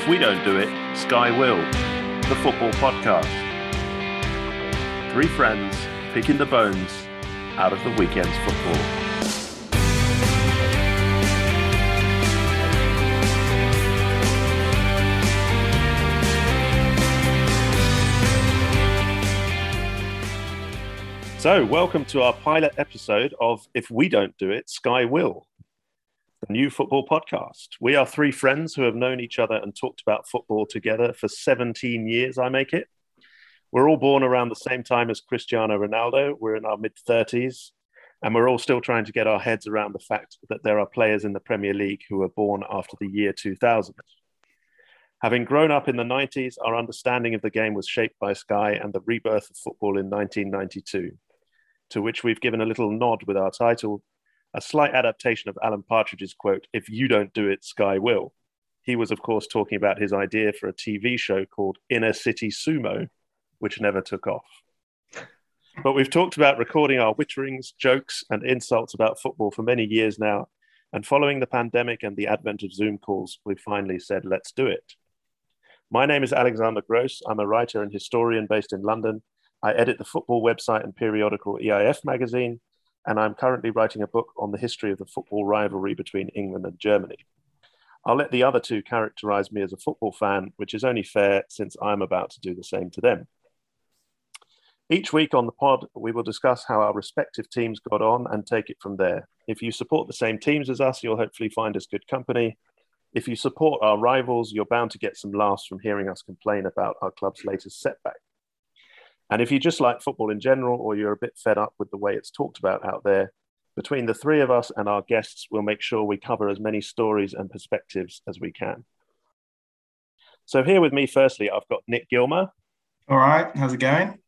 If we don't do it, Sky will. The football podcast. Three friends picking the bones out of the weekend's football. So, welcome to our pilot episode of If We Don't Do It, Sky Will, the new football podcast. We are three friends who have known each other and talked about football together for 17 years, I make it. We're all born around the same time as Cristiano Ronaldo. We're in our mid 30s, and we're all still trying to get our heads around the fact that there are players in the Premier League who were born after the year 2000. Having grown up in the 90s, our understanding of the game was shaped by Sky and the rebirth of football in 1992 to which we've given a little nod with our title, a slight adaptation of Alan Partridge's quote, If you don't do it, Sky will. He was, of course, talking about his idea for a TV show called Inner City Sumo, which never took off. But we've talked about recording our witterings, jokes, and insults about football for many years now. And following the pandemic and the advent of Zoom calls, we finally said, let's do it. My name is Alexander Gross. I'm a writer and historian based in London I edit the football website and periodical EIF magazine, and I'm currently writing a book on the history of the football rivalry between England and Germany. I'll let the other two characterize me as a football fan, which is only fair since I'm about to do the same to them. Each week on the pod, we will discuss how our respective teams got on and take it from there. If you support the same teams as us, you'll hopefully find us good company. If you support our rivals, you're bound to get some laughs from hearing us complain about our club's latest setback. And if you just like football in general, or you're a bit fed up with the way it's talked about out there, between the three of us and our guests, we'll make sure we cover as many stories and perspectives as we can. So, here with me, firstly, I've got Nick Gilmer. All right, how's it going?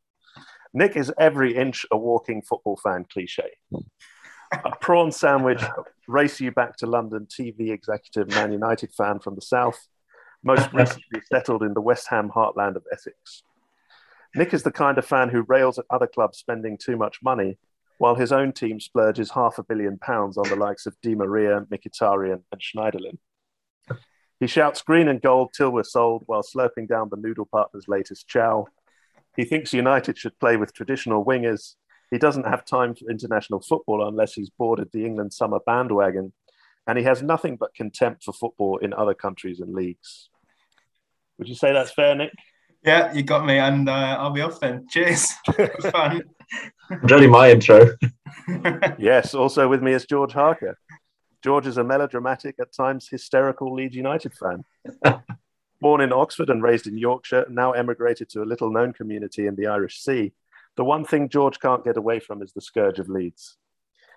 Nick is every inch a walking football fan cliche. a prawn sandwich, race you back to London TV executive, Man United fan from the South, most recently settled in the West Ham heartland of Essex. Nick is the kind of fan who rails at other clubs spending too much money, while his own team splurges half a billion pounds on the likes of Di Maria, Mkhitaryan, and Schneiderlin. He shouts green and gold till we're sold while slurping down the noodle partner's latest chow. He thinks United should play with traditional wingers. He doesn't have time for international football unless he's boarded the England summer bandwagon. And he has nothing but contempt for football in other countries and leagues. Would you say that's fair, Nick? Yeah, you got me, and uh, I'll be off then. Cheers. fun. Really, my intro. yes, also with me is George Harker. George is a melodramatic, at times hysterical Leeds United fan. Born in Oxford and raised in Yorkshire, now emigrated to a little known community in the Irish Sea, the one thing George can't get away from is the scourge of Leeds.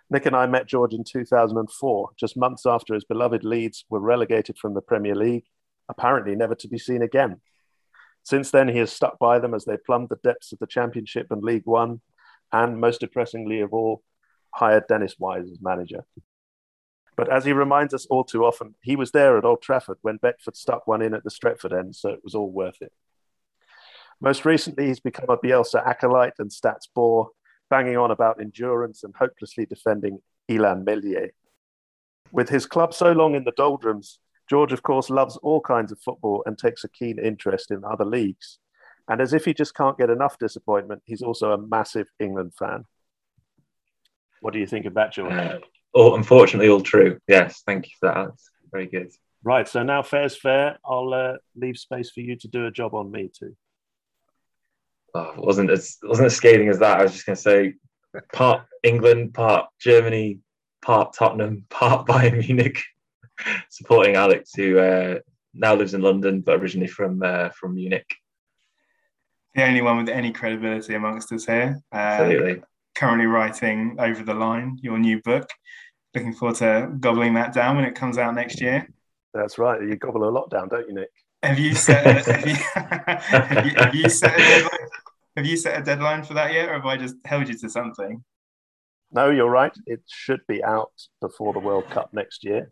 Nick and I met George in 2004, just months after his beloved Leeds were relegated from the Premier League, apparently never to be seen again. Since then, he has stuck by them as they plumbed the depths of the Championship and League One, and most depressingly of all, hired Dennis Wise as manager. But as he reminds us all too often, he was there at Old Trafford when Beckford stuck one in at the Stretford end, so it was all worth it. Most recently, he's become a Bielsa acolyte and stats bore, banging on about endurance and hopelessly defending Illan Meslier. With his club so long in the doldrums, George, of course, loves all kinds of football and takes a keen interest in other leagues. And as if he just can't get enough disappointment, he's also a massive England fan. What do you think of that, George? Uh, oh, unfortunately, all true. Yes, thank you for that. That's very good. Right, so now fair's fair. I'll uh, leave space for you to do a job on me too. Oh, wasn't as wasn't as scathing as that. I was just going to say, part England, part Germany, part Tottenham, part Bayern Munich supporting Alex, who uh, now lives in London but originally from uh, from Munich. The only one with any credibility amongst us here. Uh, Absolutely. Currently writing Over the Line, your new book. Looking forward to gobbling that down when it comes out next year. That's right. You gobble a lot down, don't you, Nick? Have you set? A, have, you, have, you, have you set a deadline? Have you set a deadline for that yet, or have I just held you to something? No, you're right. It should be out before the World Cup next year.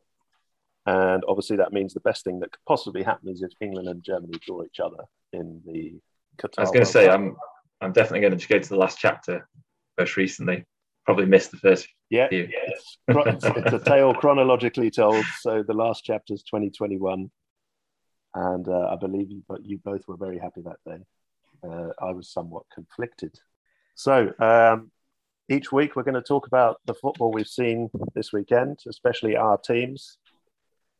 And obviously, that means the best thing that could possibly happen is if England and Germany draw each other in the Qatar. I was going to say, I'm I'm definitely going to go to the last chapter most recently. Probably missed the first yeah, few. It's, it's, a tale chronologically told. So the last chapter is 2021. and uh, I believe you, but you both were very happy that day. Uh, I was somewhat conflicted. So um, each week we're going to talk about the football we've seen this weekend, especially our teams.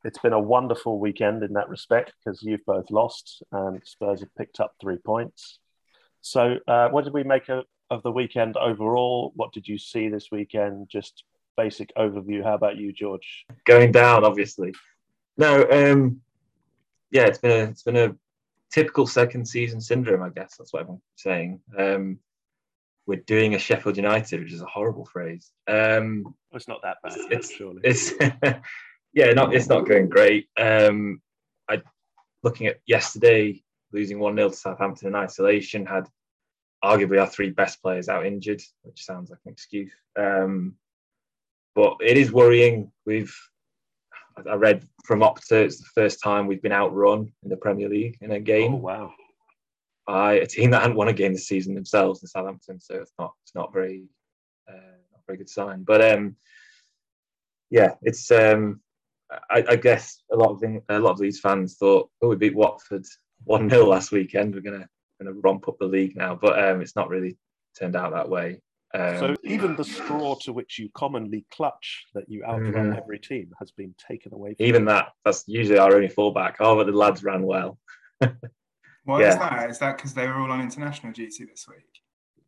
It's been a wonderful weekend in that respect because you've both lost and Spurs have picked up three points. So, uh, what did we make of, of the weekend overall? What did you see this weekend? Just basic overview. How about you, George? Going down, obviously. No, um, yeah, it's been a it's been a typical second season syndrome, I guess. That's what I'm saying. Um, we're doing a Sheffield United, which is a horrible phrase. Um, well, it's not that bad, it's, surely. It's yeah, not it's not going great. Um, I looking at yesterday, losing one 0 to Southampton in isolation, had arguably our three best players out injured, which sounds like an excuse. Um, but it is worrying. We've I read from Opta, it's the first time we've been outrun in the Premier League in a game. Oh wow! By a team that hadn't won a game this season themselves in Southampton, so it's not it's not very uh, not very good sign. But um, yeah, it's um, I, I, guess a lot of the, a lot of these fans thought, oh, we beat Watford one 0 last weekend. We're gonna gonna romp up the league now, but um, it's not really turned out that way. Um, so even the straw to which you commonly clutch that you outrun Mhm. every team has been taken away. From even you. that, that's usually our only fallback. Oh, but the lads ran well. Why is that? Is that because they were all on international duty this week?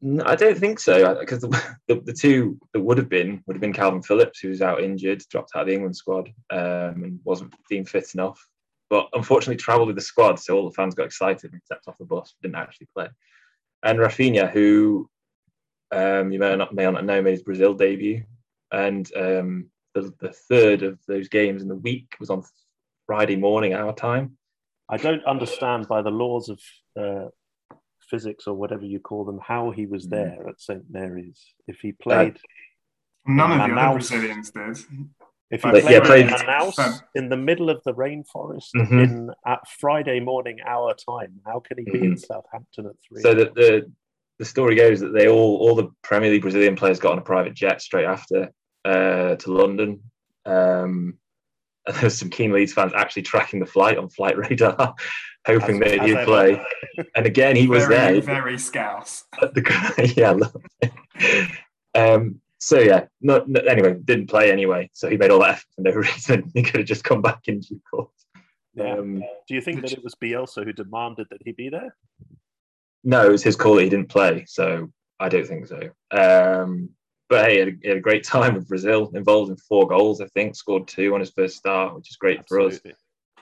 No, I don't think so because the, the, the two that would have been would have been Calvin Phillips, who was out injured, dropped out of the England squad, um, and wasn't deemed fit enough. But unfortunately, travelled with the squad, so all the fans got excited and stepped off the bus, didn't actually play. And Rafinha, who um, you may not may not know, made his Brazil debut, and um, the, the third of those games in the week was on Friday morning our time. I don't understand by the laws of uh, physics or whatever you call them how he was Mm. there at St Mary's. If he played, None of the Manaus. other Brazilians did. if he But, played, yeah, in played- Manaus Fab- in the middle of the rainforest Mhm. in at Friday morning our time, how can he be in Southampton at three? So the, the the story goes that they all all the Premier League Brazilian players got on a private jet straight after uh, to London. Um, there's some keen Leeds fans actually tracking the flight on flight radar, hoping As- that as he'd ever. play. And again, he was very, there. very scouse. at the- yeah. I love it. Um, so yeah, no, no, anyway, didn't play anyway. So he made all that effort for no reason. He could have just come back in due course. Um, Do you think that it was Bielsa who demanded that he be there? No, it was his call that he didn't play, so I don't think so. Um, but hey, he had, a, he had a great time with Brazil, involved in four goals, I think, scored two on his first start, which is great for us.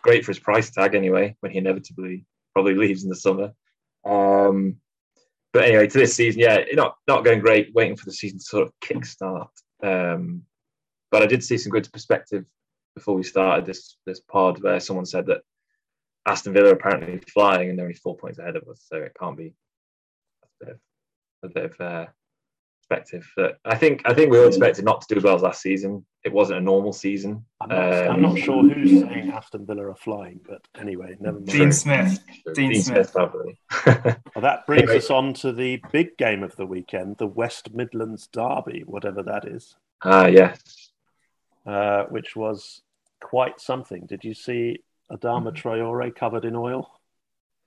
Great for his price tag anyway, when he inevitably probably leaves in the summer. Um, but anyway, to this season, yeah, not not going great. Waiting for the season to sort of kickstart. Um, but I did see some good perspective before we started this this pod, where someone said that Aston Villa are apparently flying and they're only four points ahead of us, so it can't be a bit of, a bit of uh, perspective. But I think I think we all expected not to do as well as last season. It wasn't a normal season. I'm not, I'm not Um, sure who's saying Aston Villa are flying, but anyway, never mind. Dean Smith. Dean, Dean Smith, Smith. probably. Well, that brings Anyway. us on to the big game of the weekend, the West Midlands Derby, whatever that is, Ah, yeah. uh, which was quite something. Did you see Adama Traore covered in oil?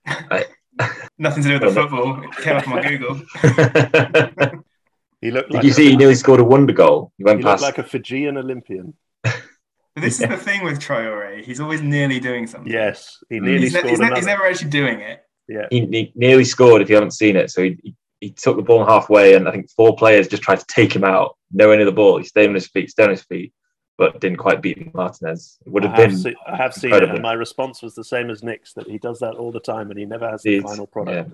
Nothing to do with the football. It came up on my Google. Did He looked like you a, see he nearly scored a wonder goal? He went he looked past. like a Fijian Olympian. But this is the thing with Traore. He's always nearly doing something. Yes, he nearly He's, ne- scored he's, ne- he's never actually doing it. Yeah, he, he nearly scored if you haven't seen it. So he, he, he took the ball halfway, and I think four players just tried to take him out. No end of the ball. He stayed on his feet, stayed on his feet, but didn't quite beat Martinez. It would have I have, been. se- I have seen it, incredible. and my response was the same as Nick's that he does that all the time, and he never has the He's- final product.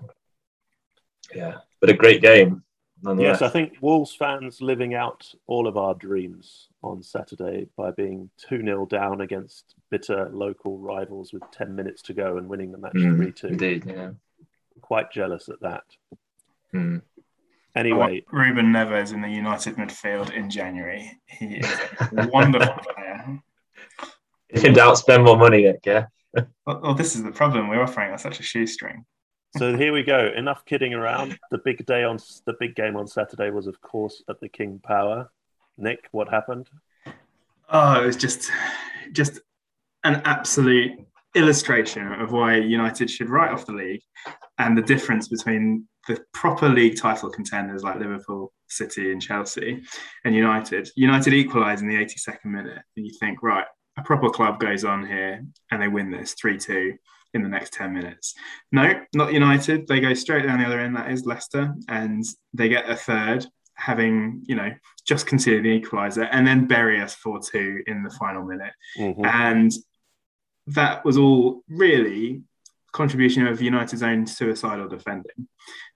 Yeah. yeah, but a great game. Nonetheless. Yes, I think Wolves fans living out all of our dreams on Saturday by being 2 0 down against bitter local rivals with 10 minutes to go and winning the match Mm, 3 2. Indeed, yeah. Quite jealous at that. Mm. Anyway, Ruben Neves in the United midfield in January. He is a wonderful player. If In doubt, spend more money, yeah. Well, well, this is the problem. We're offering such a shoestring. So here we go. Enough kidding around. The big day on the big game on Saturday was, of course, at the King Power. Nick, what happened? Oh, it was just, just an absolute illustration of why United should write off the league and the difference between the proper league title contenders like Liverpool, City, and Chelsea, and United. United equalise in the 82nd minute, and you think, right, a proper club goes on here and they win this 3 2 in the next 10 minutes. No, not United. They go straight down the other end, that is Leicester, and they get a third, having, you know, just conceded the equaliser, and then bury us 4 2 in the final minute. Mhm. And that was all really contribution of United's own suicidal defending.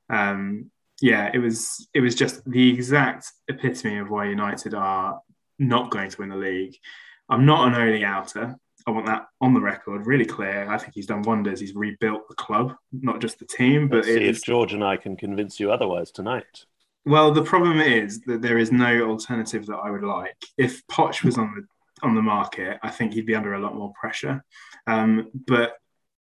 Um, yeah, it was it was just the exact epitome of why United are not going to win the league. I'm not an early outer. I want that on the record, really clear. I think he's done wonders. He's rebuilt the club, not just the team, but see if George and I can convince you otherwise tonight. well, the problem is that there is no alternative that I would like. If Poch was on the on the market, I think he'd be under a lot more pressure. Um, but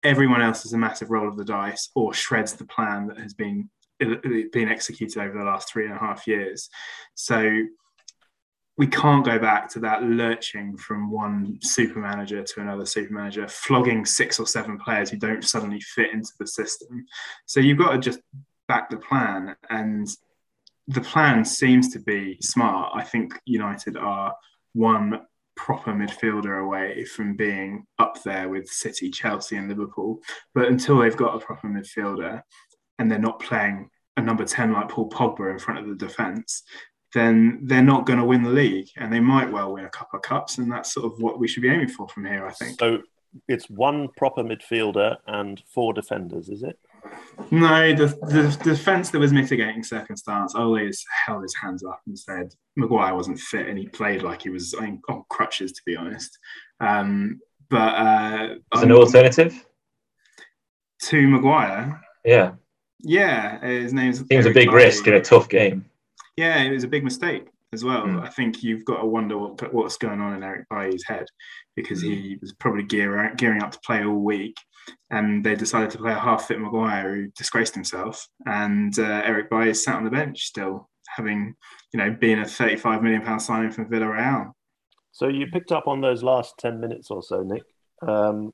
everyone else is a massive roll of the dice or shreds the plan that has been been executed over the last three and a half years. So we can't go back to that lurching from one super manager to another super manager, flogging six or seven players who don't suddenly fit into the system. So you've got to just back the plan and the plan seems to be smart. I think United are one proper midfielder away from being up there with City, Chelsea, and Liverpool. But until they've got a proper midfielder and they're not playing a number 10 like Paul Pogba in front of the defence, then they're not going to win the league. And they might well win a couple of cups. And that's sort of what we should be aiming for from here, I think. So it's one proper midfielder and four defenders, is it? No, the, the defence that was mitigating circumstance always held his hands up and said Maguire wasn't fit and he played like he was I mean, on crutches, to be honest. Um, but uh, As an alternative? to Maguire, Yeah. yeah, his name's Seems a big Bailly. risk in a tough game. Yeah, it was a big mistake as well. Mm. I think you've got to wonder what, what's going on in Eric Bailly's head because he was probably gear, gearing up to play all week. And they decided to play a half fit Maguire who disgraced himself. And uh, Eric Bailly sat on the bench still, having, you know, been a £35 million signing from Villarreal. So you picked up on those last 10 minutes or so, Nick. Um,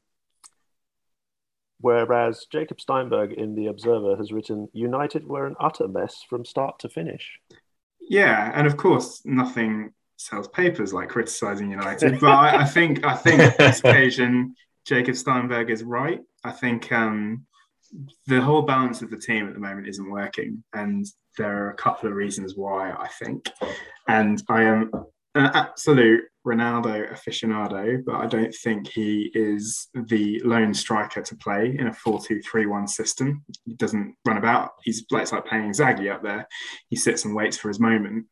whereas Jacob Steinberg in The Observer has written United were an utter mess from start to finish. Yeah, and of course, nothing sells papers like criticizing United. but I, I think I think on this occasion, Jacob Steinberg is right. I think um, the whole balance of the team at the moment isn't working, and there are a couple of reasons why. I think, and I am an absolute Ronaldo aficionado, but I don't think he is the lone striker to play in a 4-2-3-1 system. He doesn't run about. He's like, it's like playing Zaggy up there. He sits and waits for his moment.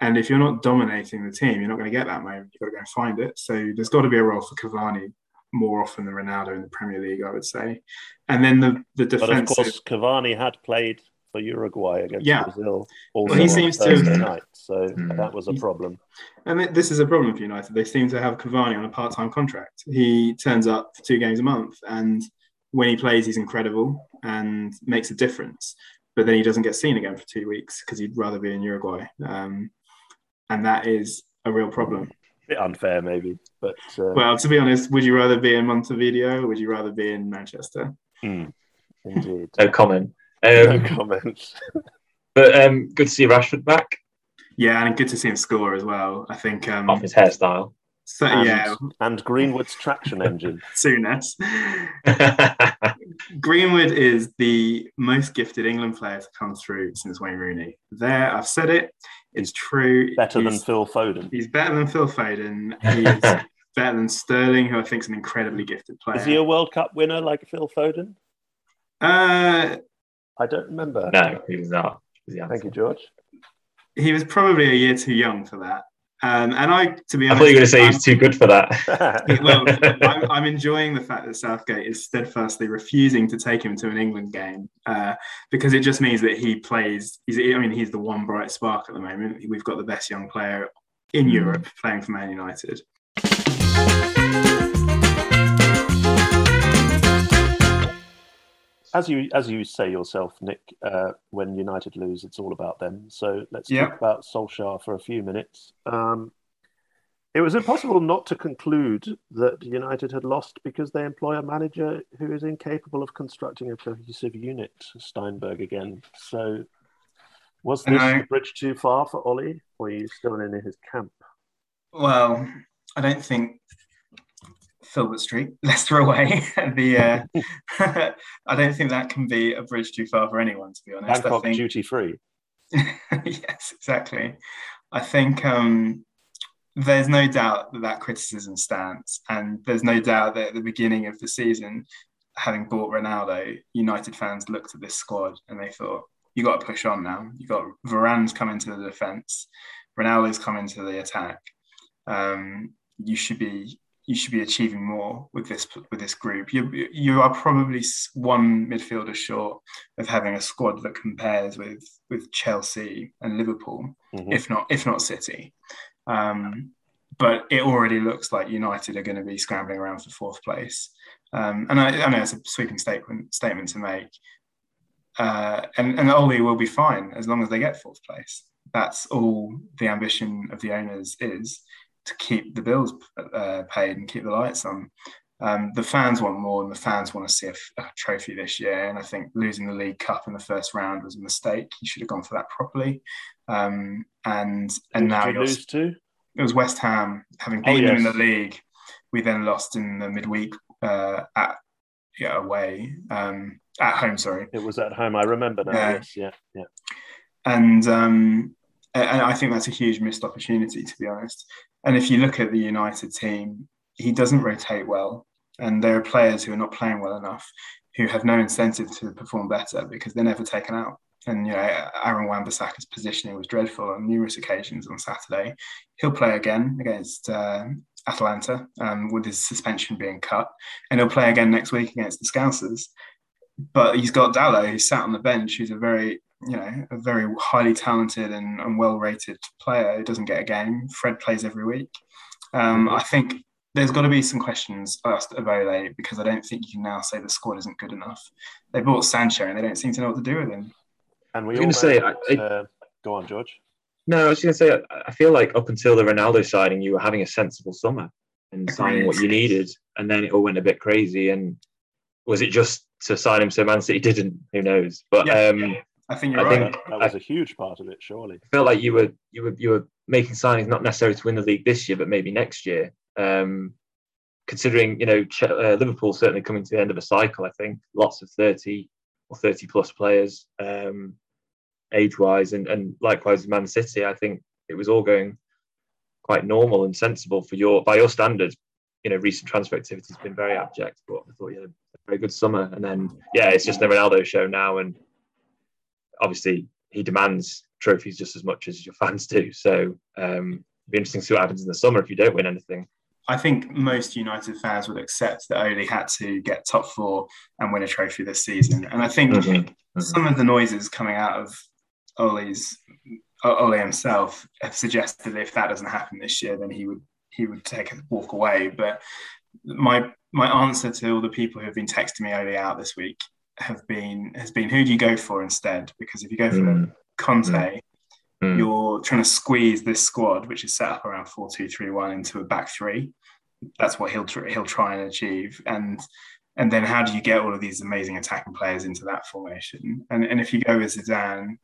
And if you're not dominating the team, you're not going to get that moment. You've got to go and find it. So there's got to be a role for Cavani more often than Ronaldo in the Premier League, I would say. And then the the But of course, Cavani had played for Uruguay against Yeah. Brazil also Well, he on seems to- Thursday night. So Hmm. that was a problem. And this is a problem for United. They seem to have Cavani on a part-time contract. He turns up for two games a month, and when he plays, he's incredible and makes a difference. But then he doesn't get seen again for two weeks because he'd rather be in Uruguay, um, and that is a real problem. bit unfair, maybe. But uh, Well, to be honest, would you rather be in Montevideo or would you rather be in Manchester? hmm, indeed. No comment. No Um, comments. but um, good to see Rashford back Yeah, and good to see him score as well. I think. Um, off his hairstyle. so, And, yeah, and Greenwood's traction engine. Souness. Greenwood is the most gifted England player to come through since Wayne Rooney. There, I've said it. It's true. Better than Phil Foden. He's better than Phil Foden. He's better than Sterling, who I think is an incredibly gifted player. Is he a World Cup winner like Phil Foden? uh, I don't remember. no, he was not. Was Thank you, George. he was probably a year too young for that. Um, and I, to be honest, I thought you were going to say he I'm- was too good for that. well, I'm, I'm enjoying the fact that Southgate is steadfastly refusing to take him to an England game uh, because it just means that he plays. He's, I mean, he's the one bright spark at the moment. We've got the best young player in Mm. Europe playing for Man United. As you as you say yourself, Nick, uh, when United lose, it's all about them. So let's Yeah. talk about Solskjaer for a few minutes. Um, It was impossible not to conclude that United had lost because they employ a manager who is incapable of constructing a cohesive unit, Steinberg again. So, was this a bridge too far for Ollie, or are you still in his camp? Well, I don't think Filbert Street, Leicester away. the uh, I don't think that can be a bridge too far for anyone, to be honest. Bangkok think... duty free. yes, exactly. I think um, there's no doubt that that criticism stands, and there's no doubt that at the beginning of the season, having bought Ronaldo, United fans looked at this squad and they thought, "You got to push on now. You got Varane's coming to the defence, Ronaldo's coming to the attack. Um, you should be you should be achieving more with this with this group. You you are probably one midfielder short of having a squad that compares with with Chelsea and Liverpool, mm-hmm. if not if not City. Um, but it already looks like United are going to be scrambling around for fourth place. Um, and I, I, know it's a sweeping statement statement to make. Uh, and, and Ole will be fine as long as they get fourth place. That's all the ambition of the owners is to keep the bills uh, paid and keep the lights on. Um, the fans want more, and the fans want to see a, a, trophy this year. And I think losing the League Cup in the first round was a mistake. You should have gone for that properly. Um, and and now you lose to it was West Ham having beaten oh, yes. them in the league. We then lost in the midweek uh, at yeah, away um, at home. Sorry, it was at home. I remember now. Yeah. Yes, yeah, yeah. And um, and I think that's a huge missed opportunity, to be honest. And if you look at the United team, he doesn't rotate well, and there are players who are not playing well enough, who have no incentive to perform better because they're never taken out. And you know, Aaron Wan-Bissaka's positioning was dreadful on numerous occasions on Saturday. He'll play again against uh, Atalanta um, with his suspension being cut, and he'll play again next week against the Scousers. But he's got Dalot, who sat on the bench, who's a very, you know, a very highly talented and, and well-rated player who doesn't get a game. Fred plays every week. Um, I think there's got to be some questions asked of Ole because I don't think you can now say the squad isn't good enough. They bought Sancho and they don't seem to know what to do with him. And we all going to say, that, I, uh, go on, George. No, I was going to say, I feel like up until the Ronaldo signing, you were having a sensible summer and signing what you needed, and then it all went a bit crazy. And was it just to sign him so Man City didn't? Who knows? But yeah, um, yeah. I think you're I right. Think, that was a huge part of it, surely. I felt like you were you were you were making signings not necessarily to win the league this year, but maybe next year. Um, considering you know uh, Liverpool certainly coming to the end of a cycle, I think lots of thirty or thirty plus players. Um, age wise, and, and likewise Man City. I think it was all going quite normal and sensible for your by your standards. You know, recent transfer activity has been very abject, but I thought you had a very good summer. And then, yeah, it's just the Ronaldo show now, and obviously he demands trophies just as much as your fans do. So, um, it'll be interesting to see what happens in the summer if you don't win anything. I think most United fans would accept that Ole had to get top four and win a trophy this season. And I think mm-hmm. Mm-hmm. some of the noises coming out of Ole's Ole himself have suggested if that doesn't happen this year, then he would he would take a walk away. But my my answer to all the people who have been texting me Ole out this week have been has been who do you go for instead? Because if you go for mm. Conte, mm. you're trying to squeeze this squad, which is set up around four two three one, into a back three. That's what he'll tr- he'll try and achieve. And and then how do you get all of these amazing attacking players into that formation? And and if you go with Zidane,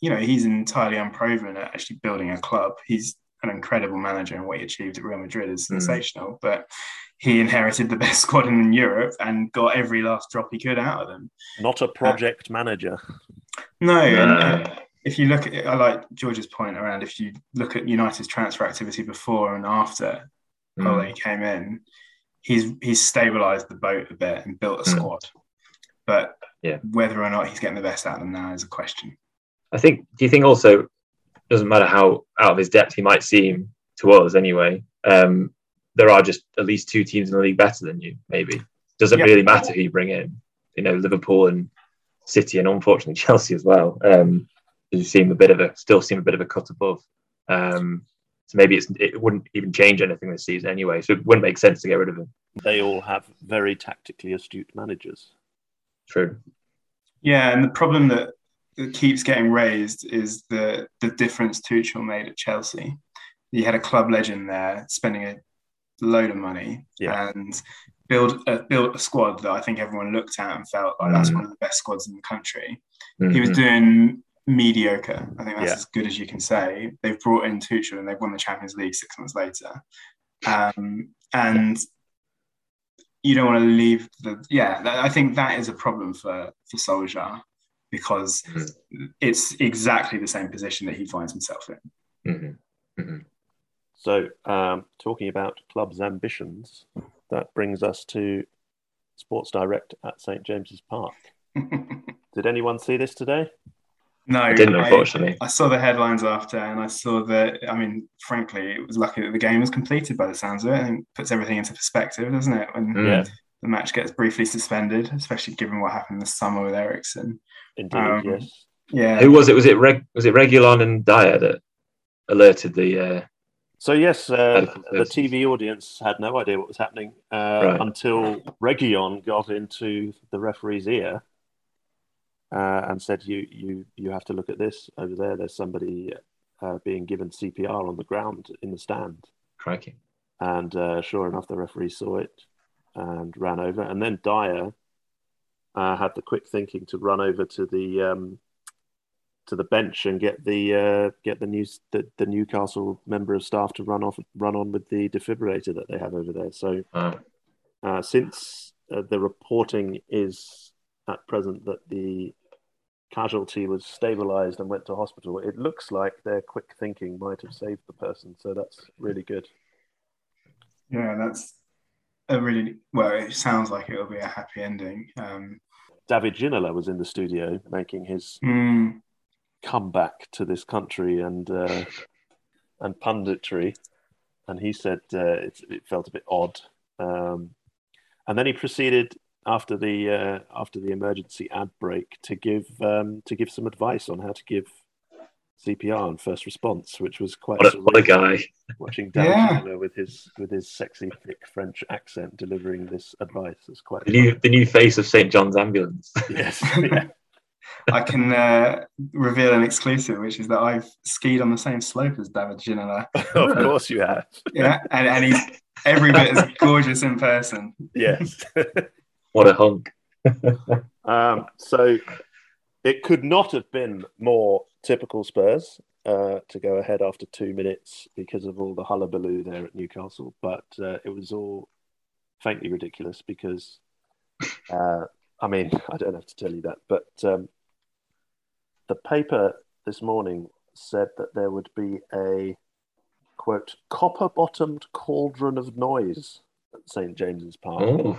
you know, he's entirely unproven at actually building a club. He's an incredible manager, and what he achieved at Real Madrid is hmm. sensational. Mm. But he inherited the best squad in Europe and got every last drop he could out of them. Not a project uh, manager. No, and, uh, if you look at, I like George's point around if you look at United's transfer activity before and after mm. Ole came in, he's he's stabilised the boat a bit and built a mm. squad. But yeah. whether or not he's getting the best out of them now is a question. I think. Do you think also doesn't matter how out of his depth he might seem to us anyway? Um, there are just at least two teams in the league better than you. Maybe doesn't yeah. really matter who you bring in. You know, Liverpool and City, and unfortunately Chelsea as well. Um, you seem a bit of a still seem a bit of a cut above. Um, so maybe it's, it wouldn't even change anything this season anyway. So it wouldn't make sense to get rid of him. They all have very tactically astute managers. True. Yeah, and the problem that that keeps getting raised is the the difference Tuchel made at Chelsea. you had a club legend there spending a load of money Yeah. and build a, build a squad that I think everyone looked at and felt like that's Mm. one of the best squads in the country. He was Mhm. doing mediocre. I think that's Yeah. as good as you can say. They've brought in Tuchel and they've won the Champions League six months later. Um, and you don't want to leave the yeah. I think that is a problem for for Solskjaer because Mm. it's exactly the same position that he finds himself in. Mhm. Mhm. So, um, talking about club's ambitions, that brings us to Sports Direct at St James's Park. Did anyone see this today? no, I didn't, unfortunately. I saw the headlines after, and I saw that. I mean, frankly, it was lucky that the game was completed by the sounds of it. and think puts everything into perspective, doesn't it? When Mm. Yeah. the match gets briefly suspended, especially given what happened this summer with Eriksen. Indeed, Um, yes. Yeah, Who was it? Was it Reg- was it Reguilón and Dier that alerted the? Uh, So yes, uh, the. TV audience had no idea what was happening uh, Right. until Reguilón got into the referee's ear uh, and said, "You, you, you have to look at this over there. There's somebody uh, being given CPR on the ground in the stand." crikey. And uh, sure enough, the referee saw it and ran over. And then Dier uh, had the quick thinking to run over to the um, to the bench and get the uh, get the new the, the Newcastle member of staff to run off run on with the defibrillator that they have over there. So Wow. uh, since uh, the reporting is at present that the casualty was stabilized and went to hospital, it looks like their quick thinking might have saved the person. So that's really good. yeah, that's a really well. It sounds like it'll be a happy ending. Um, David Ginola was in the studio making his mm, comeback to this country and uh, and punditry, and he said uh, it, it felt a bit odd. Um, and then he proceeded after the uh, after the emergency ad break to give um, to give some advice on how to give CPR and first response, which was quite What a, what a guy. watching David Yeah. With his with his sexy thick French accent delivering this advice. It's quite The new the new face of St John's Ambulance. yes, yeah. I can uh, reveal an exclusive, which is that I've skied on the same slope as David Ginola. of course you have. Yeah, and, and he's every bit as gorgeous in person. Yes. What a hunk. Um, so it could not have been more typical Spurs uh, to go ahead after two minutes because of all the hullabaloo there at Newcastle. But uh, it was all faintly ridiculous because, uh, I mean, I don't have to tell you that, but um, the paper this morning said that there would be a quote copper bottomed cauldron of noise at St James's Park. Oh,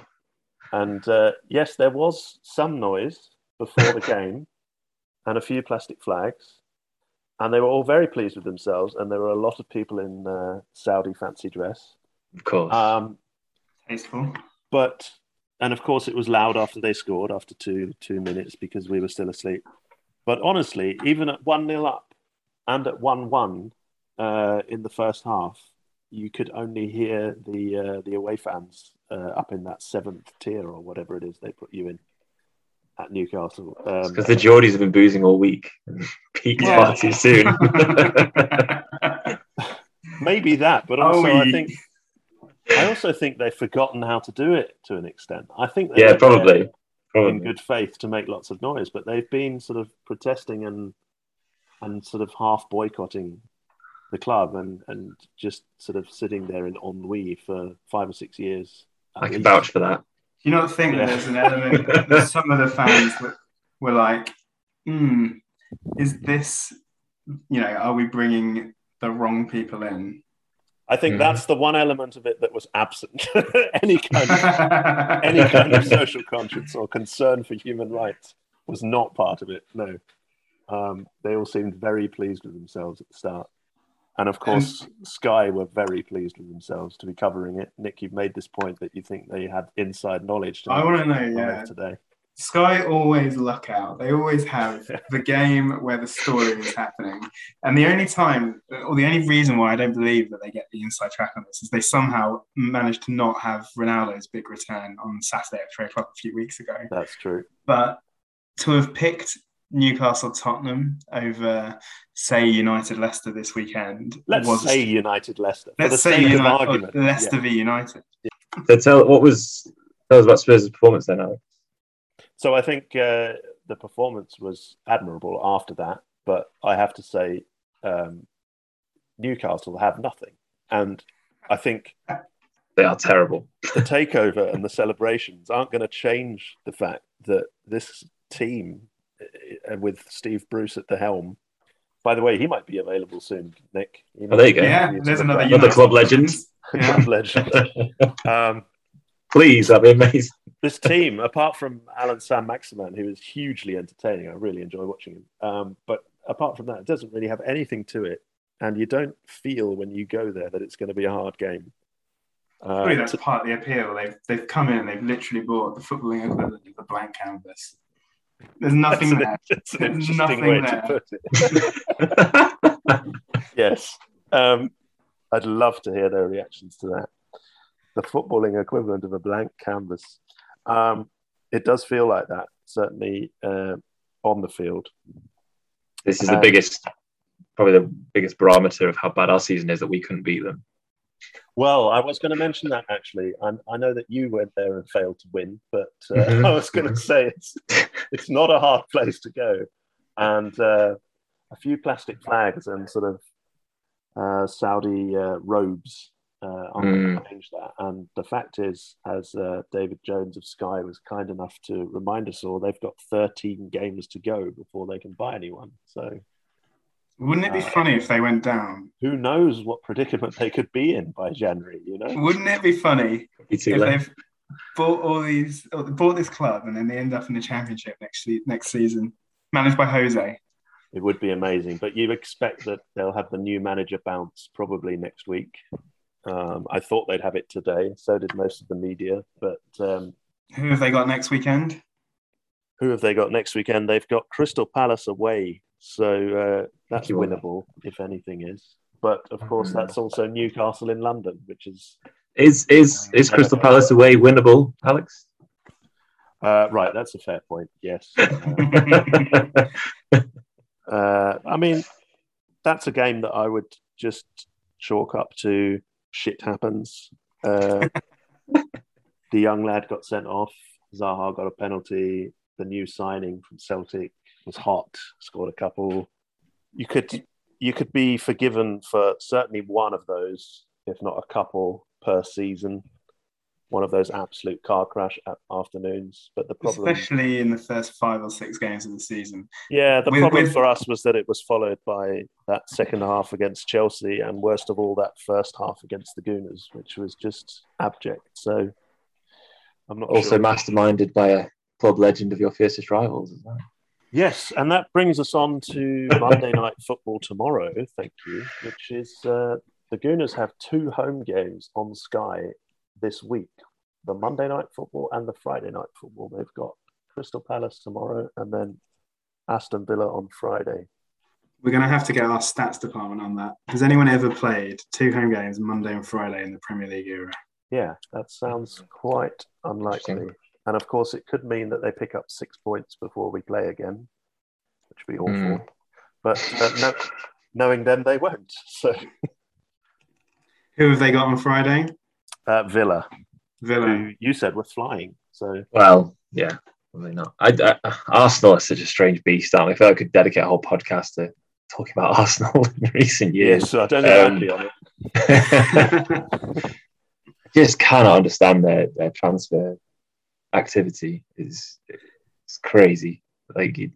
And uh, yes, there was some noise before the game and a few plastic flags. And they were all very pleased with themselves. And there were a lot of people in uh, Saudi fancy dress. of course. Um, Tasteful. but, and of course, it was loud after they scored after two, two minutes because we were still asleep. But honestly, even at 1 0 up and at 1 1 uh, in the first half, you could only hear the uh, the away fans uh, up in that seventh tier or whatever it is they put you in at Newcastle. Um, Because the Geordies have been boozing all week. Peaked Yeah. far too soon. maybe that, but Oh, also I think I also think they've forgotten how to do it to an extent. I think yeah, probably. there probably. in good faith to make lots of noise, but they've been sort of protesting and and sort of half boycotting the club and and just sort of sitting there in ennui for five or six years. I can least. vouch for that. Do you not think Yeah. there's an element that some of the fans were, were like, hmm, is this, you know, are we bringing the wrong people in? I think Mhm. that's the one element of it that was absent. any kind of any kind of social conscience or concern for human rights was not part of it. No, um, they all seemed very pleased with themselves at the start, and of course, Sky were very pleased with themselves to be covering it. Nick, you've made this point that you think they had inside knowledge. To I wanna know, live yeah. today. Sky always luck out. They always have the game where the story is happening. And the only time, or the only reason why I don't believe that they get the inside track on this is they somehow managed to not have Ronaldo's big return on Saturday at three o'clock a few weeks ago. That's true. But to have picked Newcastle Tottenham over, say, United Leicester this weekend. Let's was- say United Leicester. Let's say United, argument. Leicester Yeah. v United. So tell what was tell us about Spurs' performance then, Alex. So I think uh, the performance was admirable after that, but I have to say um, Newcastle have nothing, and I think They are terrible. the takeover and the celebrations aren't going to change the fact that this team, uh, with Steve Bruce at the helm. By the way, he might be available soon, Nick. He Oh, there you go. Yeah, there's another Another club legend. Yeah. club legend. Um, Please, that'd be amazing. This team, apart from Allan Saint-Maximin, who is hugely entertaining, I really enjoy watching him. Um, but apart from that, it doesn't really have anything to it, and you don't feel when you go there that it's going to be a hard game. Probably that's to- part of the appeal. They've they've come in and they've literally bought the footballing equivalent of a blank canvas. There's nothing there. There's nothing there. to put it. yes, um, I'd love to hear their reactions to that. The footballing equivalent of a blank canvas. Um, it does feel like that, certainly uh, on the field. this is the Uh, biggest, probably the biggest barometer of how bad our season is that we couldn't beat them. Well, I was going to mention that actually. I, I know that you went there and failed to win, but uh, Mhm. I was going to say it's it's not a hard place to go, and uh, a few plastic flags and sort of uh, Saudi uh, robes uh, aren't going to change that. And the fact is, as uh, David Jones of Sky was kind enough to remind us all, they've got 13 games to go before they can buy anyone. So Wouldn't it be Uh, funny if they went down? who knows what predicament they could be in by January? You know. Wouldn't it be funny if late. they've bought all these, bought this club, and then they end up in the championship next next season, managed by Jose? It would be amazing, but you expect that they'll have the new manager bounce probably next week. Um, I thought they'd have it today. So did most of the media. But um, Who have they got next weekend? who have they got next weekend? They've got Crystal Palace away, so uh, that's winnable if anything is. But of course, Mm. that's also Newcastle in London, which is Is is is Crystal Palace away winnable, Alex? uh, right. That's a fair point. Yes. Uh, I mean, that's a game that I would just chalk up to shit happens. Uh, the young lad got sent off. Zaha got a penalty. The new signing from Celtic was hot, scored a couple. You could you could be forgiven for certainly one of those, if not a couple per season. One of those absolute car crash afternoons. But the problem, Especially in the first five or six games of the season. yeah, the With- problem with- for us was that it was followed by that second half against Chelsea, and worst of all, that first half against the Gooners, which was just abject. So I'm not Also sure. masterminded by a club legend of your fiercest rivals as well. Yes, and that brings us on to Monday Night Football tomorrow. Thank you. Which is uh, the Gooners have two home games on Sky this week: the Monday Night Football and the Friday Night Football. They've got Crystal Palace tomorrow, and then Aston Villa on Friday. We're going to have to get our stats department on that. Has anyone ever played two home games, Monday and Friday, in the Premier League era? Yeah, that sounds quite unlikely. And of course, it could mean that they pick up six points before we play again, which would be awful. Mm. But uh, no, knowing them, they won't. So Who have they got on Friday? Uh, Villa, Villa. who you said were flying. So Well, yeah, probably not. I, I, Arsenal is such a strange beast, aren't we? I feel like I could dedicate a whole podcast to talking about Arsenal in recent years. yes, so I don't know. Um, I'd be on it. just cannot understand their, their transfer activity. is It's crazy. Like, you,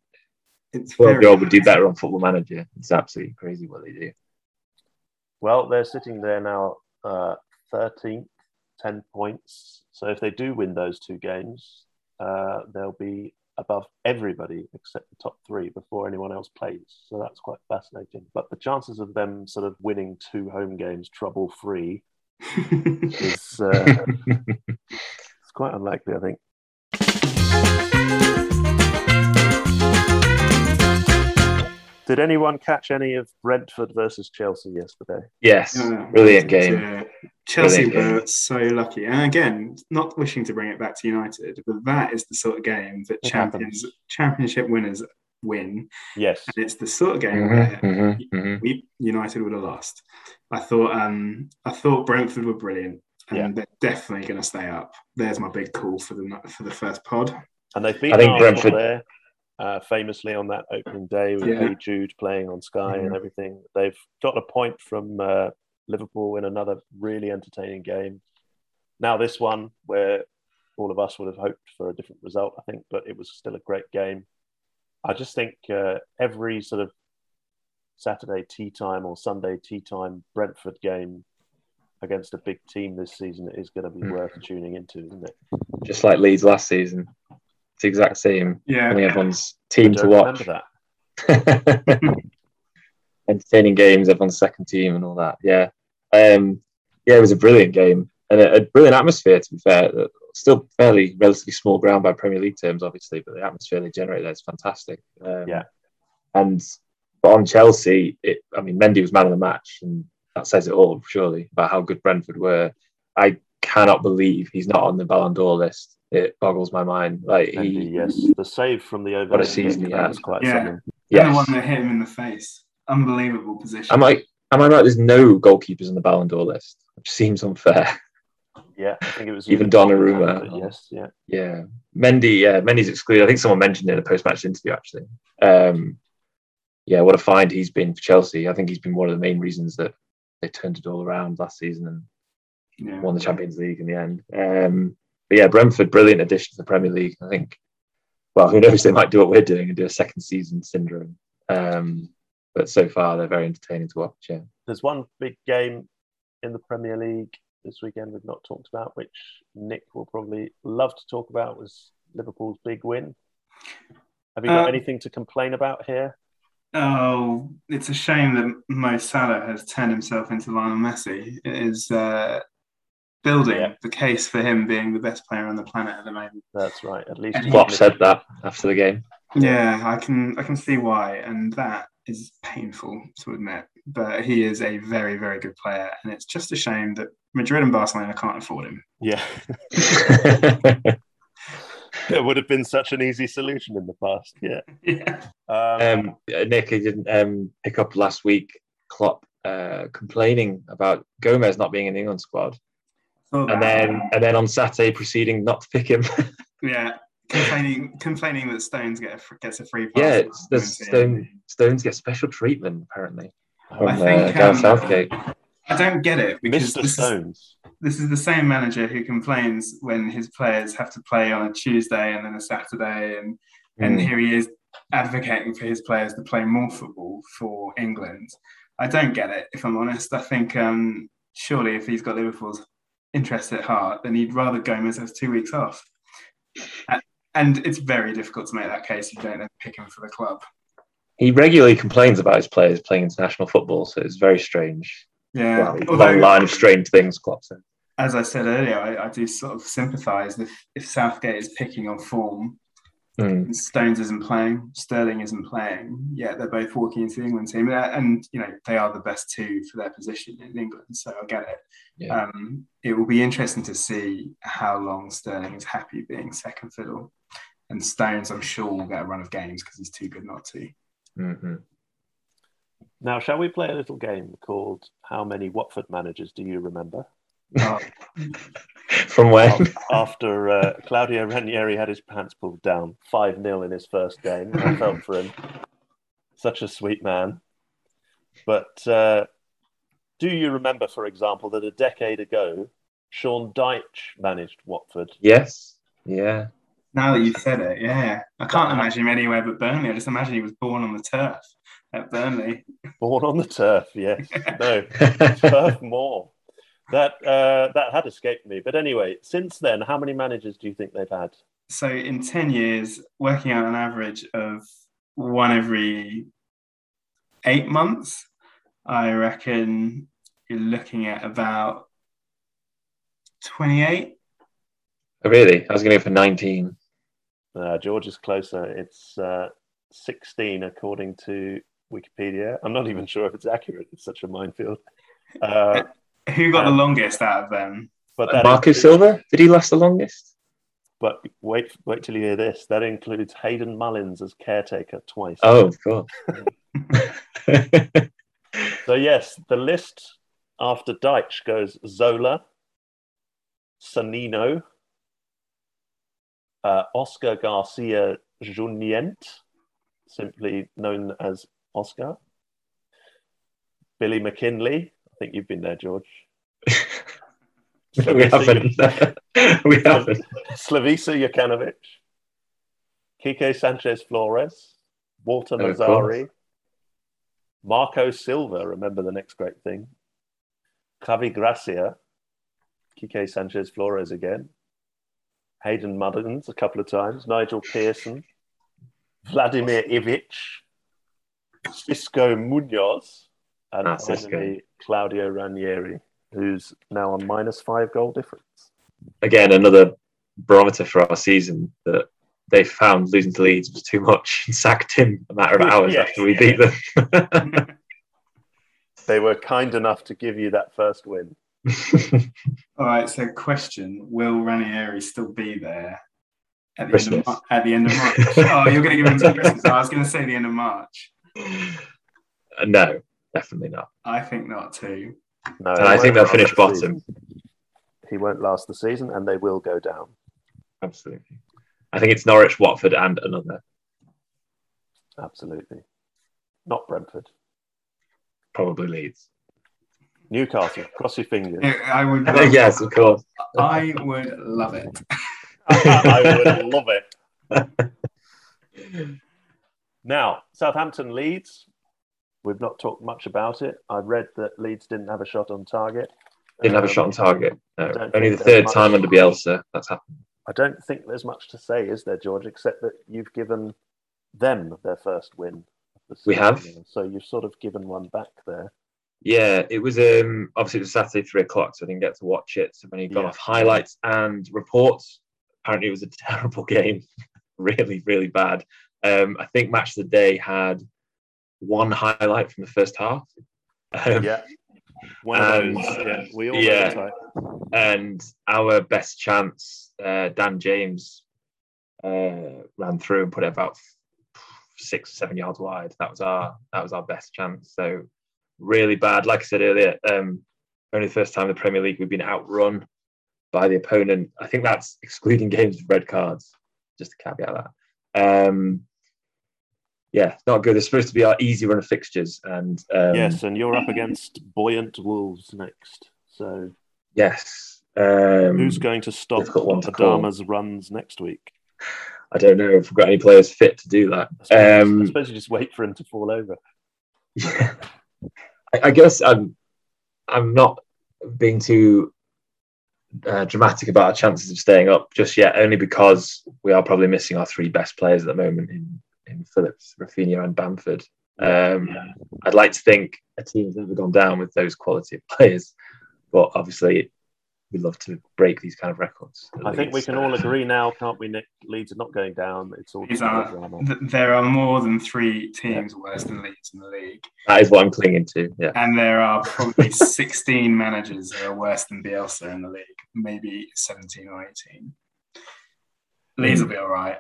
it's well, very God would do better on Football Manager. It's absolutely crazy what they do. Well, they're sitting there now, uh, 13th, 10 points. So if they do win those two games, uh, they'll be above everybody except the top three before anyone else plays. So that's quite fascinating. But the chances of them sort of winning two home games trouble free is uh, it's quite unlikely, I think. Did anyone catch any of Brentford versus Chelsea yesterday? yes, Yeah. brilliant game. Yeah. Chelsea Brilliant were game. so lucky. And again, not wishing to bring it back to United, but that is the sort of game that It champions, championship winners win. Yes. And it's the sort of game Mhm, where mhm, mhm. we United would have lost. I thought um I thought Brentford were brilliant and Yeah. they're definitely going to stay up. There's my big call for the for the first pod. And they've been I think Arsenal Brentford- there, uh, famously on that opening day with Yeah. Hey Jude playing on Sky and Mhm. everything. They've got a point from uh, Liverpool in another really entertaining game. Now this one, where all of us would have hoped for a different result, I think, but it was still a great game. I just think uh, every sort of Saturday tea time or Sunday tea time Brentford game against a big team this season is going to be Mm. worth tuning into, isn't it? Just like Leeds last season. It's the exact same. Yeah. I think everyone's team I to don't watch. remember that. Entertaining games, everyone's second team and all that. Yeah. Um, yeah, it was a brilliant game and a, a brilliant atmosphere, to be fair. Still fairly relatively small ground by Premier League terms, obviously, but the atmosphere they generate there is fantastic. Um, Yeah. And but on Chelsea, it, I mean, Mendy was man of the match, and that says it all, surely, about how good Brentford were. I cannot believe he's not on the Ballon d'Or list. It boggles my mind. Like he, Mendy, yes, the save from the over. What a season he that had. quite Yeah. something. And the one that hit him in the face. Unbelievable position. Am I am I right? There's no goalkeepers on the Ballon d'Or list, which seems unfair. Yeah, I think it was Even Thomas Donnarumma. had Yes, yeah. Yeah, Mendy. Yeah, Mendy's excluded. I think someone mentioned it in a post-match interview actually. Um, yeah, what a find he's been for Chelsea. I think he's been one of the main reasons that they turned it all around last season and yeah. won the Champions League in the end. Um, but yeah, Brentford, brilliant addition to the Premier League. I think. Well, who knows? They might do what we're doing and do a second season syndrome. Um, but so far, they're very entertaining to watch. Yeah. There's one big game in the Premier League this weekend we've not talked about, which Nick will probably love to talk about, was Liverpool's big win. Have you got Uh, anything to complain about here? Oh, it's a shame that Mo Salah has turned himself into Lionel Messi. It is uh, building Yeah. the case for him being the best player on the planet at the moment. That's right. At least And Klopp said that after the game. Yeah, I can I can see why, and that is painful to admit. But he is a very very good player, and it's just a shame that Madrid and Barcelona can't afford him. Yeah, it would have been such an easy solution in the past. Yeah. Yeah, Um, um, Nick, I didn't um, pick up last week. Klopp uh, complaining about Gomez not being in the England squad, Thought and that. then and then on Saturday proceeding not to pick him. yeah, complaining complaining that Stones get a, gets a free pass. yeah, to it's, the Stone, Stones get special treatment apparently from I uh, think, Gareth um, Southgate. I don't get it because Mr. this is, Stones. this is the same manager who complains when his players have to play on a Tuesday and then a Saturday, and and Mm. here he is advocating for his players to play more football for England. I don't get it, if I'm honest. I think um, surely if he's got Liverpool's interest at heart, then he'd rather Gomez has two weeks off. And it's very difficult to make that case if you don't then pick him for the club. He regularly complains about his players playing international football, so it's very strange. Yeah. Well, long Although- line of strange things Klopp said. as I said earlier, I, I do sort of sympathise if, if Southgate is picking on form, Mm. Stones isn't playing, Sterling isn't playing. Yeah, they're both walking into the England team, and you know they are the best two for their position in England. So I get it. Yeah. Um, it will be interesting to see how long Sterling is happy being second fiddle, and Stones, I'm sure, will get a run of games because he's too good not to. Mhm. Now, shall we play a little game called How Many Watford Managers Do You Remember? Oh, From when? After uh, Claudio Ranieri had his pants pulled down 5 0 in his first game. I felt for him. Such a sweet man. But uh, do you remember, for example, that a decade ago, Sean Dyche managed Watford? yes. Yeah. now that you've said it, yeah, I can't imagine him anywhere but Burnley. I just imagine he was born on the turf at Burnley. Born on the turf, yes. No, turf more. That uh, that had escaped me. But anyway, since then, how many managers do you think they've had? So in 10 years, working out an average of one every eight months, I reckon you're looking at about 28. Oh, really? I was going to go for 19. Uh, George is closer. It's uh, 16 according to Wikipedia. I'm not even sure if it's accurate. It's such a minefield. Uh, Who got the Um, longest out of them? but that Marcus is- Silva? Did he last the longest? But wait, wait till you hear this. That includes Hayden Mullins as caretaker twice. Oh, of course. So yes, the list after Dyche goes Zola, Sannino, uh, Oscar Garcia Junyent, simply known as Oscar, Billy McKinlay. I think you've been there, George. we haven't. we haven't. Slavisa Jokanovic, Kike Sanchez Flores, Walter Oh, of Marco Silva, remember the next great thing, Javi Gracia, Kike Sanchez Flores again, Hayden Mullins a couple of times, Nigel Pearson, Vladimir Ivic, Xisco Munoz, and Ah, Xisco. Finally Claudio Ranieri, who's now on minus five goal difference. Again, another barometer for our season that they found losing to Leeds was too much and sacked him a matter of hours Yeah, after we yeah. beat them. They were kind enough to give you that first win. All right. So, question: Will Ranieri still be there at the end of, at the end of March? oh, you're going to give him to Christmas. I was going to say the end of March. no, definitely not. I think not too. No, And I think they'll finish the bottom. season. He won't last the season, and they will go down. Absolutely. I think it's Norwich, Watford, and another. Absolutely, not Brentford, Probably Leeds. Newcastle. Cross your fingers. I would. yes, of course. I would love it. I would love it. Now, Southampton Leeds. We've not talked much about it. I've read that Leeds didn't have a shot on target. Didn't have a Um, shot on target. No. Only the third much- time under Bielsa that's happened. I don't think there's much to say, is there, George, except that you've given them their first win. We have. So you've sort of given one back there. Yeah, it was um obviously it was Saturday three o'clock, so I didn't get to watch it. So when he got Yeah. off highlights and reports, apparently it was a terrible game, really, really bad. Um, I think match of the day had one highlight from the first half. Um, Yeah. One And-. Yeah, we all yeah. and our best chance, uh, Dan James uh, ran through and put it about six, or seven yards wide. That was our that was our best chance. So really bad. Like I said earlier, um, only the first time in the Premier League we've been outrun by the opponent. I think that's excluding games with red cards. Just to caveat that. Um, yeah, not good. It's supposed to be our easy run of fixtures, and um, yes, and you're up against buoyant Wolves next. So yes. Um, who's going to stop difficult one call. Adama's runs next week? I don't know if we've got any players fit to do that. I suppose, I Um, suppose you just wait for him to fall over. I, I guess I'm I'm not being too uh, dramatic about our chances of staying up just yet, only because we are probably missing our three best players at the moment in in Phillips, Rafinha, and Bamford. Um, I'd like to think a team's never gone down with those quality of players, but obviously we love to break these kind of records. at I think we can all agree now, can't we, Nick? Leeds are not going down. It's all These are- drama. Th- There are more than three teams worse than Leeds in the league, That is what I'm clinging to. Yeah. and there are probably 16 managers that are worse than Bielsa in the league, maybe 17 or 18. Leeds will be all right.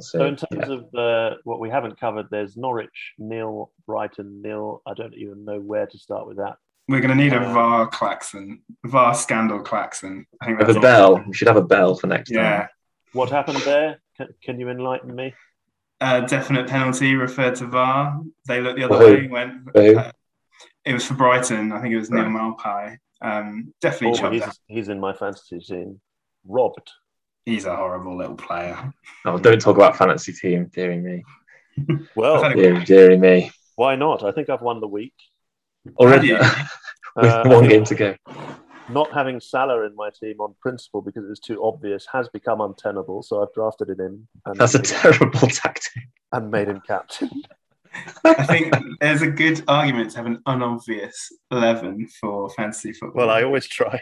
So, So in terms yeah. of uh, what we haven't covered, there's Norwich nil, Brighton nil. I don't even know where to start with that. We're going to need a Uh, VAR klaxon, VAR scandal klaxon. I think We have that's a bell. We should have a bell for next Yeah, time. What happened there? Can, can you enlighten me? uh, definite penalty referred to VAR. They looked the other who? way when For who? uh, it was for Brighton. I think it was Neal Right. Maupay. Um, definitely Oh, chopped he's, he's in my fantasy team. Robbed. He's a horrible little player. Oh, don't talk about fantasy team, dearie me. Well, I've had a- Dear, dearie me. why not? I think I've won the week. Already with Uh, one game to go. Not having Salah in my team on principle because it was too obvious has become untenable. So I've drafted him in and, That's a terrible tactic. and made him captain. I think there's a good argument to have an unobvious 11 for fantasy football. Well, I always try.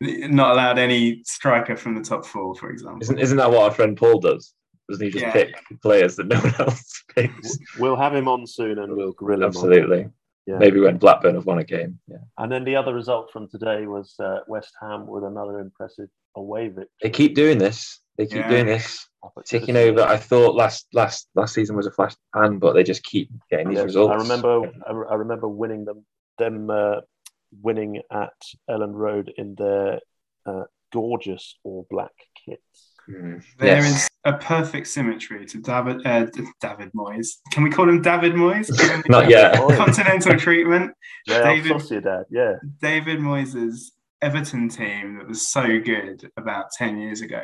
Not allowed any striker from the top four, for example. Isn't isn't that what our friend Paul does? Doesn't he just Yeah. pick players that no one else picks? We'll have him on soon and we'll grill him. on Absolutely. Yeah. maybe when Blackburn have won a game. Yeah. And then the other result from today was uh, West Ham with another impressive away victory. They keep doing this. They keep Yeah. doing this, up at ticking over. I thought last last last season was a flash in the pan, but they just keep getting these Yes, results. I remember. I, I remember winning them. Them uh, winning at Elland Road in their uh, gorgeous all black kits. Mm. There is Yes. a perfect symmetry to David uh, David Moyes. Can we call him David Moyes? Not yet. Continental treatment. Real David- Sociedad, yeah. David Moyes' Everton team that was so good about 10 years ago,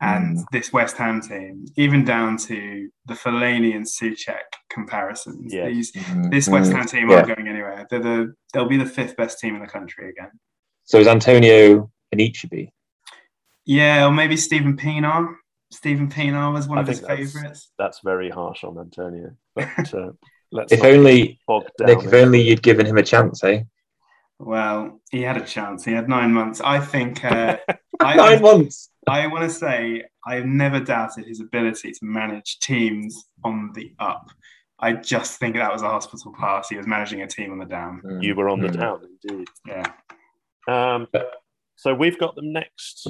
and Mm. this West Ham team, even down to the Fellaini and Soucek comparisons. Yes. These, Mm, this West mm. Ham team Yeah. aren't going anywhere. They're the, they'll be the fifth best team in the country again. So is Antonio Anichebe? Yeah, or maybe Stephen Pienaar. Stephen Pienaar was one I of his that's- favourites. That's very harsh on Antonio. But uh, let's If only. Nick, if only you'd given him a chance, eh? Well, he had a chance. He had nine months. I think. Uh, I, Nine months. I want to say I've never doubted his ability to manage teams on the up. I just think that was a hospital pass. He was managing a team on the down. Mm, You were on the mm. down, indeed. Yeah. Um, so we've got them next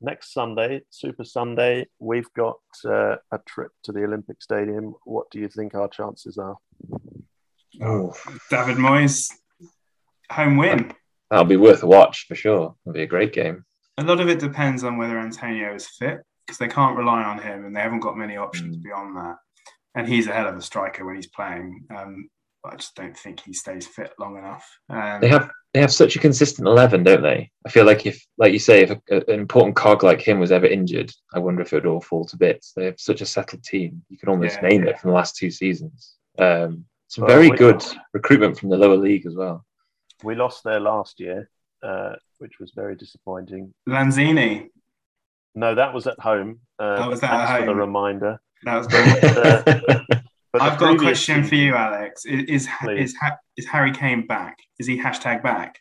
next Sunday, Super Sunday. We've got uh, a trip to the Olympic Stadium. What do you think our chances are? Oh, David Moyes, home win. that'll be worth a watch for sure. It'll be a great game. A lot of it depends on whether Antonio is fit because they can't rely on him and they haven't got many options Mm. beyond that. And he's a hell of a striker when he's playing. Um, but I just don't think he stays fit long enough. Um, They have they have such a consistent eleven, don't they? I feel like if, like you say, if a, an important cog like him was ever injured, I wonder if it would all fall to bits. They have such a settled team. You can almost Yeah, name yeah. it from the last two seasons. Um, some Well, very we- good recruitment from the lower league as well. We lost there last year, uh, which was very disappointing. Lanzini. No, that was at home. Uh, Oh, was that at thanks for the reminder. That was great. But the I've got a question for you, Alex. Is is, is, is Harry Kane back? Is he hashtag back?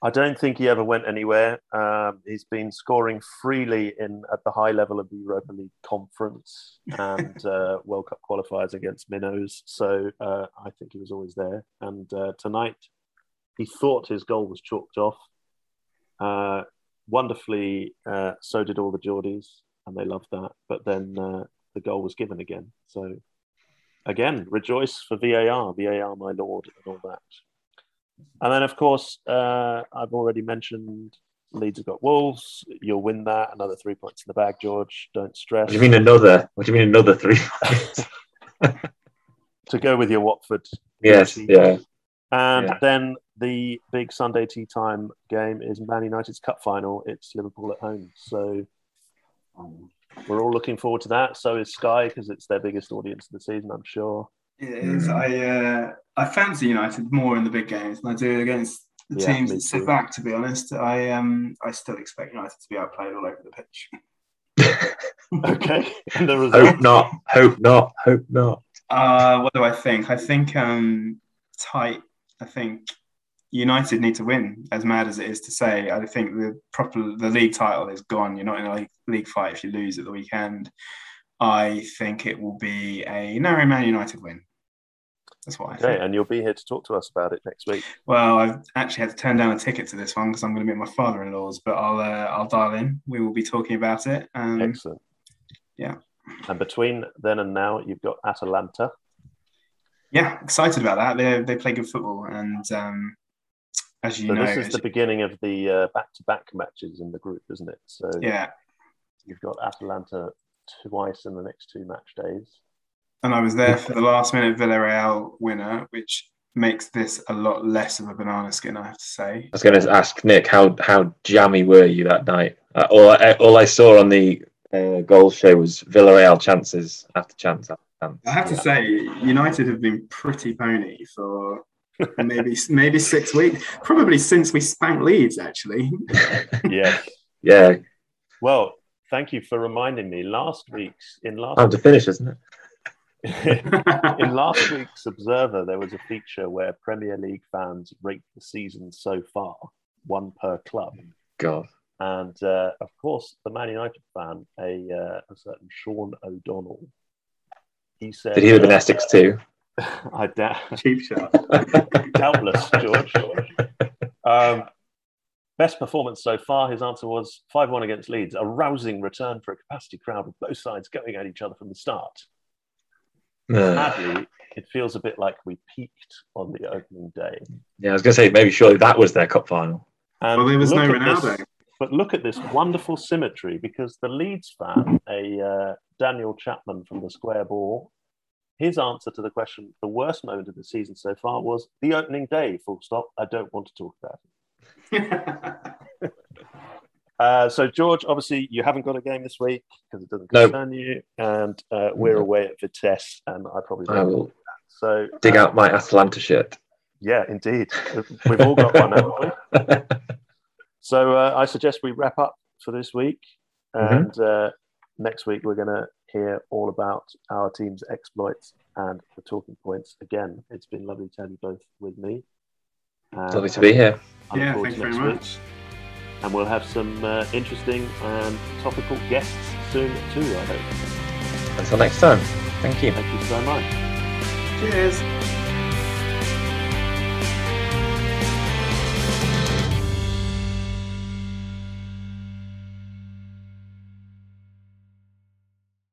I don't think he ever went anywhere. Um, he's been scoring freely in at the high level of the Europa League conference and uh, World Cup qualifiers against minnows. So uh, I think he was always there. And uh, tonight, he thought his goal was chalked off. Uh, wonderfully, uh, so did all the Geordies, and they loved that. But then uh, the goal was given again. So again, rejoice for VAR, VAR, my lord, and all that. And then, of course, uh, I've already mentioned Leeds have got Wolves. You'll win that. Another three points in the bag, George. Don't stress. What do you mean another? What do you mean another three points? To go with your Watford. yes, yeah. And Yeah. then the big Sunday tea time game is Man United's cup final. It's Liverpool at home. So we're all looking forward to that. So is Sky because it's their biggest audience of the season, I'm sure. It is. I uh, I fancy United more in the big games than I do against the Yeah, teams that sit too. back. To be honest, I um I still expect United to be outplayed all over the pitch. Okay. and the result. hope not. Hope not. Hope not. Uh, what do I think? I think um, tight. I think United need to win. As mad as it is to say, I think the proper the league title is gone. You're not in a league, fight if you lose at the weekend. I think it will be a narrow Man United win. That's what I think. and you'll be here to talk to us about it next week. Well, I've actually had to turn down a ticket to this one because I'm going to meet my father-in-law's, but I'll uh, I'll dial in. We will be talking about it. Um, Excellent. yeah. And between then and now, you've got Atalanta. yeah, excited about that. They they play good football, and um, as you So know, this is the beginning of the uh, back-to-back matches in the group, isn't it? So yeah. you've got Atalanta twice in the next two match days. And I was there for the last minute Villarreal winner, which makes this a lot less of a banana skin, I have to say. I was going to ask Nick how how jammy were you that night? Uh, all I, all I saw on the uh, goal show was Villarreal chances after chance after chance. I have to say, United have been pretty pony for maybe maybe six weeks, probably since we spanked Leeds, actually. yeah, yeah, well, thank you for reminding me. Last week's in last time to finish, isn't it? in last week's Observer, there was a feature where Premier League fans rate the season so far, one per club. God, And uh, of course, the Man United fan, a, uh, a certain Sean O'Donnell, he said, did he live in uh, Essex too? I doubt. Cheap shot. Doubtless, George. Um, best performance so far, his answer was 5 1 against Leeds, a rousing return for a capacity crowd with both sides going at each other from the start. Sadly, it feels a bit like we peaked on the opening day. yeah, I was going to say maybe surely that was their cup final. And Well, there was no at this- Ronaldo. but look at this wonderful symmetry because the Leeds fan, a uh, Daniel Chapman from the Square Ball, his answer to the question, the worst moment of the season so far was the opening day, full stop. I don't want to talk about it. Uh, so, George, obviously, you haven't got a game this week because it doesn't No. concern you, and uh, we're No. away at Vitesse, and I probably I don't. will So, dig uh, out my Atalanta shirt. Yeah, indeed. We've all got one, haven't we? So uh, I suggest we wrap up for this week, Mm-hmm. and uh, next week we're going to hear all about our team's exploits and the talking points. Again, it's been lovely to have you both with me. And Lovely to be here. I look yeah, thanks very next week. much. And we'll have some uh, interesting and topical guests soon too. I hope. Until next time. Thank you. Thank you so much. Cheers.